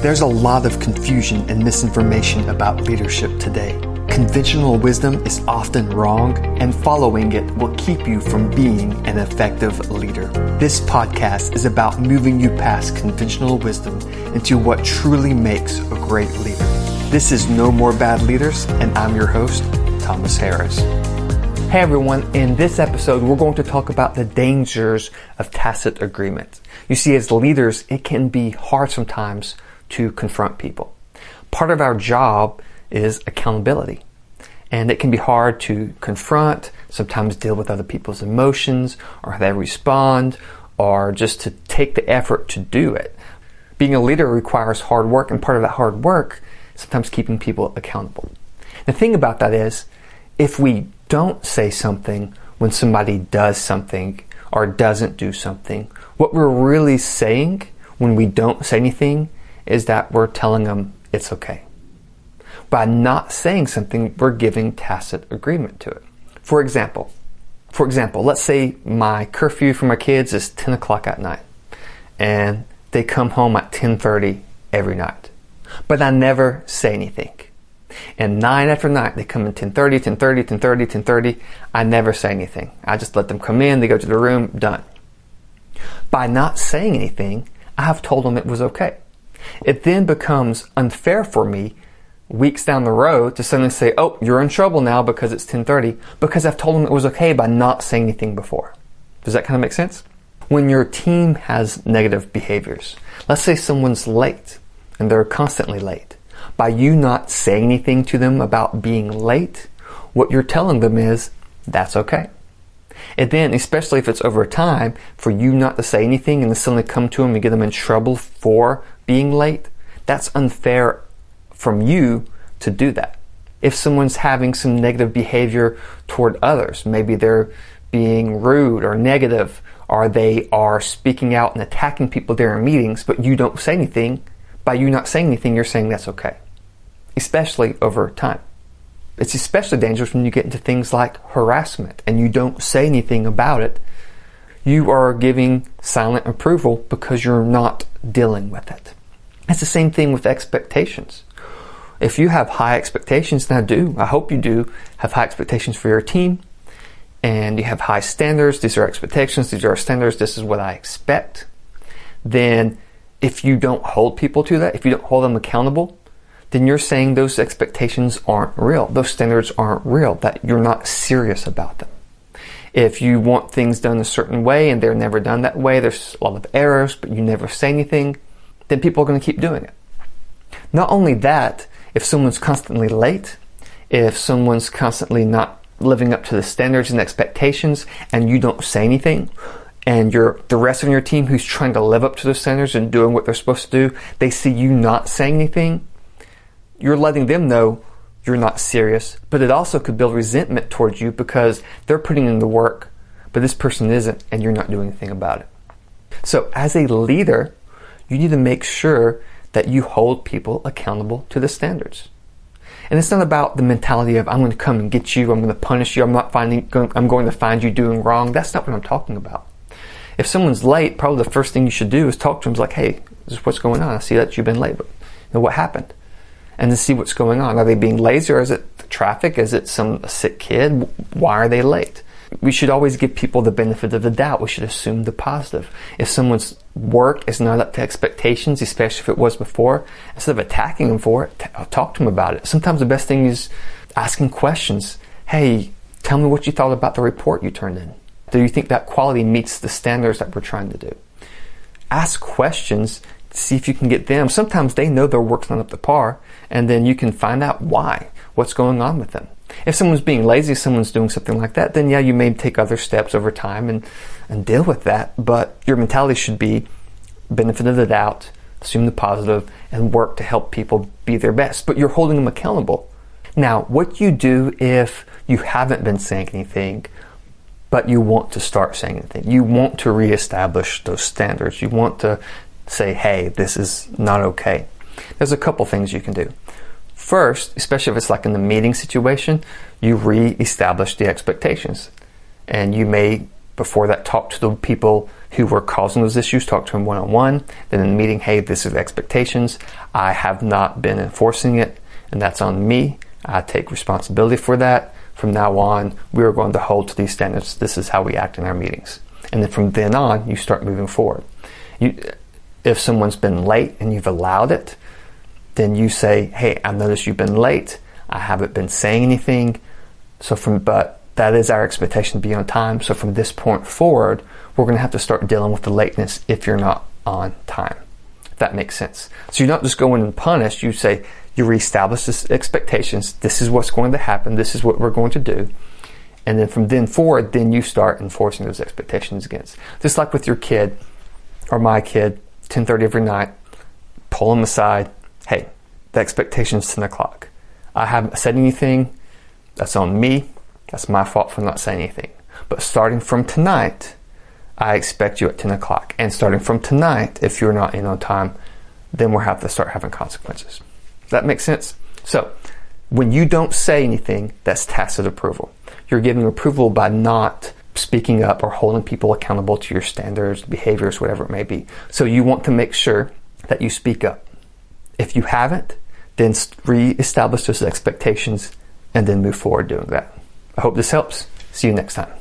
There's a lot of confusion and misinformation about leadership today. Conventional wisdom is often wrong, and following it will keep you from being an effective leader. This podcast is about moving you past conventional wisdom into what truly makes a great leader. This is No More Bad Leaders, and I'm your host, Thomas Harris. Hey everyone, in this episode, we're going to talk about the dangers of tacit agreement. You see, as leaders, it can be hard sometimes to confront people. Part of our job is accountability. And it can be hard to confront, sometimes deal with other people's emotions or how they respond, or just to take the effort to do it. Being a leader requires hard work, and part of that hard work sometimes keeping people accountable. The thing about that is, if we don't say something when somebody does something or doesn't do something, what we're really saying when we don't say anything is that we're telling them it's okay. By not saying something, we're giving tacit agreement to it. For example, for example, let's say my curfew for my kids is 10 o'clock at night and they come home at 10:30 every night. But I never say anything. And nine after night, they come in 10:30, 10:30, 10:30, 10:30. I never say anything. I just let them come in, they go to the room, done. By not saying anything, I have told them it was okay. It then becomes unfair for me weeks down the road to suddenly say, "Oh, you're in trouble now because it's 10:30," because I've told them it was okay by not saying anything before. Does that kind of make sense? When your team has negative behaviors, let's say someone's late and they're constantly late. By you not saying anything to them about being late, what you're telling them is that's okay. And then, especially if it's over time, for you not to say anything and then suddenly come to them and get them in trouble for being late, that's unfair from you to do that. If someone's having some negative behavior toward others, maybe they're being rude or negative, or they are speaking out and attacking people during meetings, but you don't say anything, by you not saying anything, you're saying that's okay. Especially over time. It's especially dangerous when you get into things like harassment and you don't say anything about it. You are giving silent approval because you're not dealing with it. It's the same thing with expectations. If you have high expectations, and I do, I hope you do, have high expectations for your team, and you have high standards, these are expectations, these are standards, this is what I expect, then if you don't hold people to that, if you don't hold them accountable, then you're saying those expectations aren't real. Those standards aren't real, that you're not serious about them. If you want things done a certain way and they're never done that way, there's a lot of errors, but you never say anything, then people are going to keep doing it. Not only that, if someone's constantly late, if someone's constantly not living up to the standards and expectations and you don't say anything, and you're the rest of your team who's trying to live up to those standards and doing what they're supposed to do, they see you not saying anything, you're letting them know you're not serious, but it also could build resentment towards you because they're putting in the work, but this person isn't, and you're not doing anything about it. So, as a leader, you need to make sure that you hold people accountable to the standards. And it's not about the mentality of I'm going to come and get you, I'm going to punish you, I'm not finding, I'm going to find you doing wrong. That's not what I'm talking about. If someone's late, probably the first thing you should do is talk to them like, hey, this is what's going on. I see that you've been late, but you know, what happened? And to see what's going on. Are they being lazy or is it traffic? Is it some sick kid? Why are they late? We should always give people the benefit of the doubt. We should assume the positive. If someone's work is not up to expectations, especially if it was before, instead of attacking them for it, uh, talk to them about it. Sometimes the best thing is asking questions. Hey, tell me what you thought about the report you turned in. Do you think that quality meets the standards that we're trying to do? Ask questions see if you can get them. Sometimes they know their work's not up to par, and then you can find out why, what's going on with them. If someone's being lazy, someone's doing something like that, then yeah, you may take other steps over time and, and deal with that. But your mentality should be benefit of the doubt, assume the positive, and work to help people be their best. But you're holding them accountable. Now, what you do if you haven't been saying anything, but you want to start saying anything, you want to reestablish those standards, you want to say, hey, this is not okay. There's a couple things you can do. First, especially if it's like in the meeting situation, you re-establish the expectations. And you may, before that, talk to the people who were causing those issues, talk to them one on one. Then in the meeting, hey, this is the expectations. I have not been enforcing it, and that's on me. I take responsibility for that. From now on, we are going to hold to these standards. This is how we act in our meetings. And then from then on, you start moving forward. You, if someone's been late and you've allowed it, then you say, "Hey, I noticed you've been late. I haven't been saying anything." So from but that is our expectation to be on time. So from this point forward, we're going to have to start dealing with the lateness if you're not on time. If that makes sense. So you're not just going and punish. You say you reestablish this expectations. This is what's going to happen. This is what we're going to do. And then from then forward, then you start enforcing those expectations against. Just like with your kid or my kid, 10:30 every night, pull them aside. Hey, the expectation is 10 o'clock. I haven't said anything. That's on me. That's my fault for not saying anything. But starting from tonight, I expect you at 10 o'clock. And starting from tonight, if you're not in on time, then we'll have to start having consequences. That make sense? So, when you don't say anything, that's tacit approval. You're giving approval by not speaking up or holding people accountable to your standards, behaviors, whatever it may be. So you want to make sure that you speak up. If you haven't, then re-establish those expectations and then move forward doing that. I hope this helps. See you next time.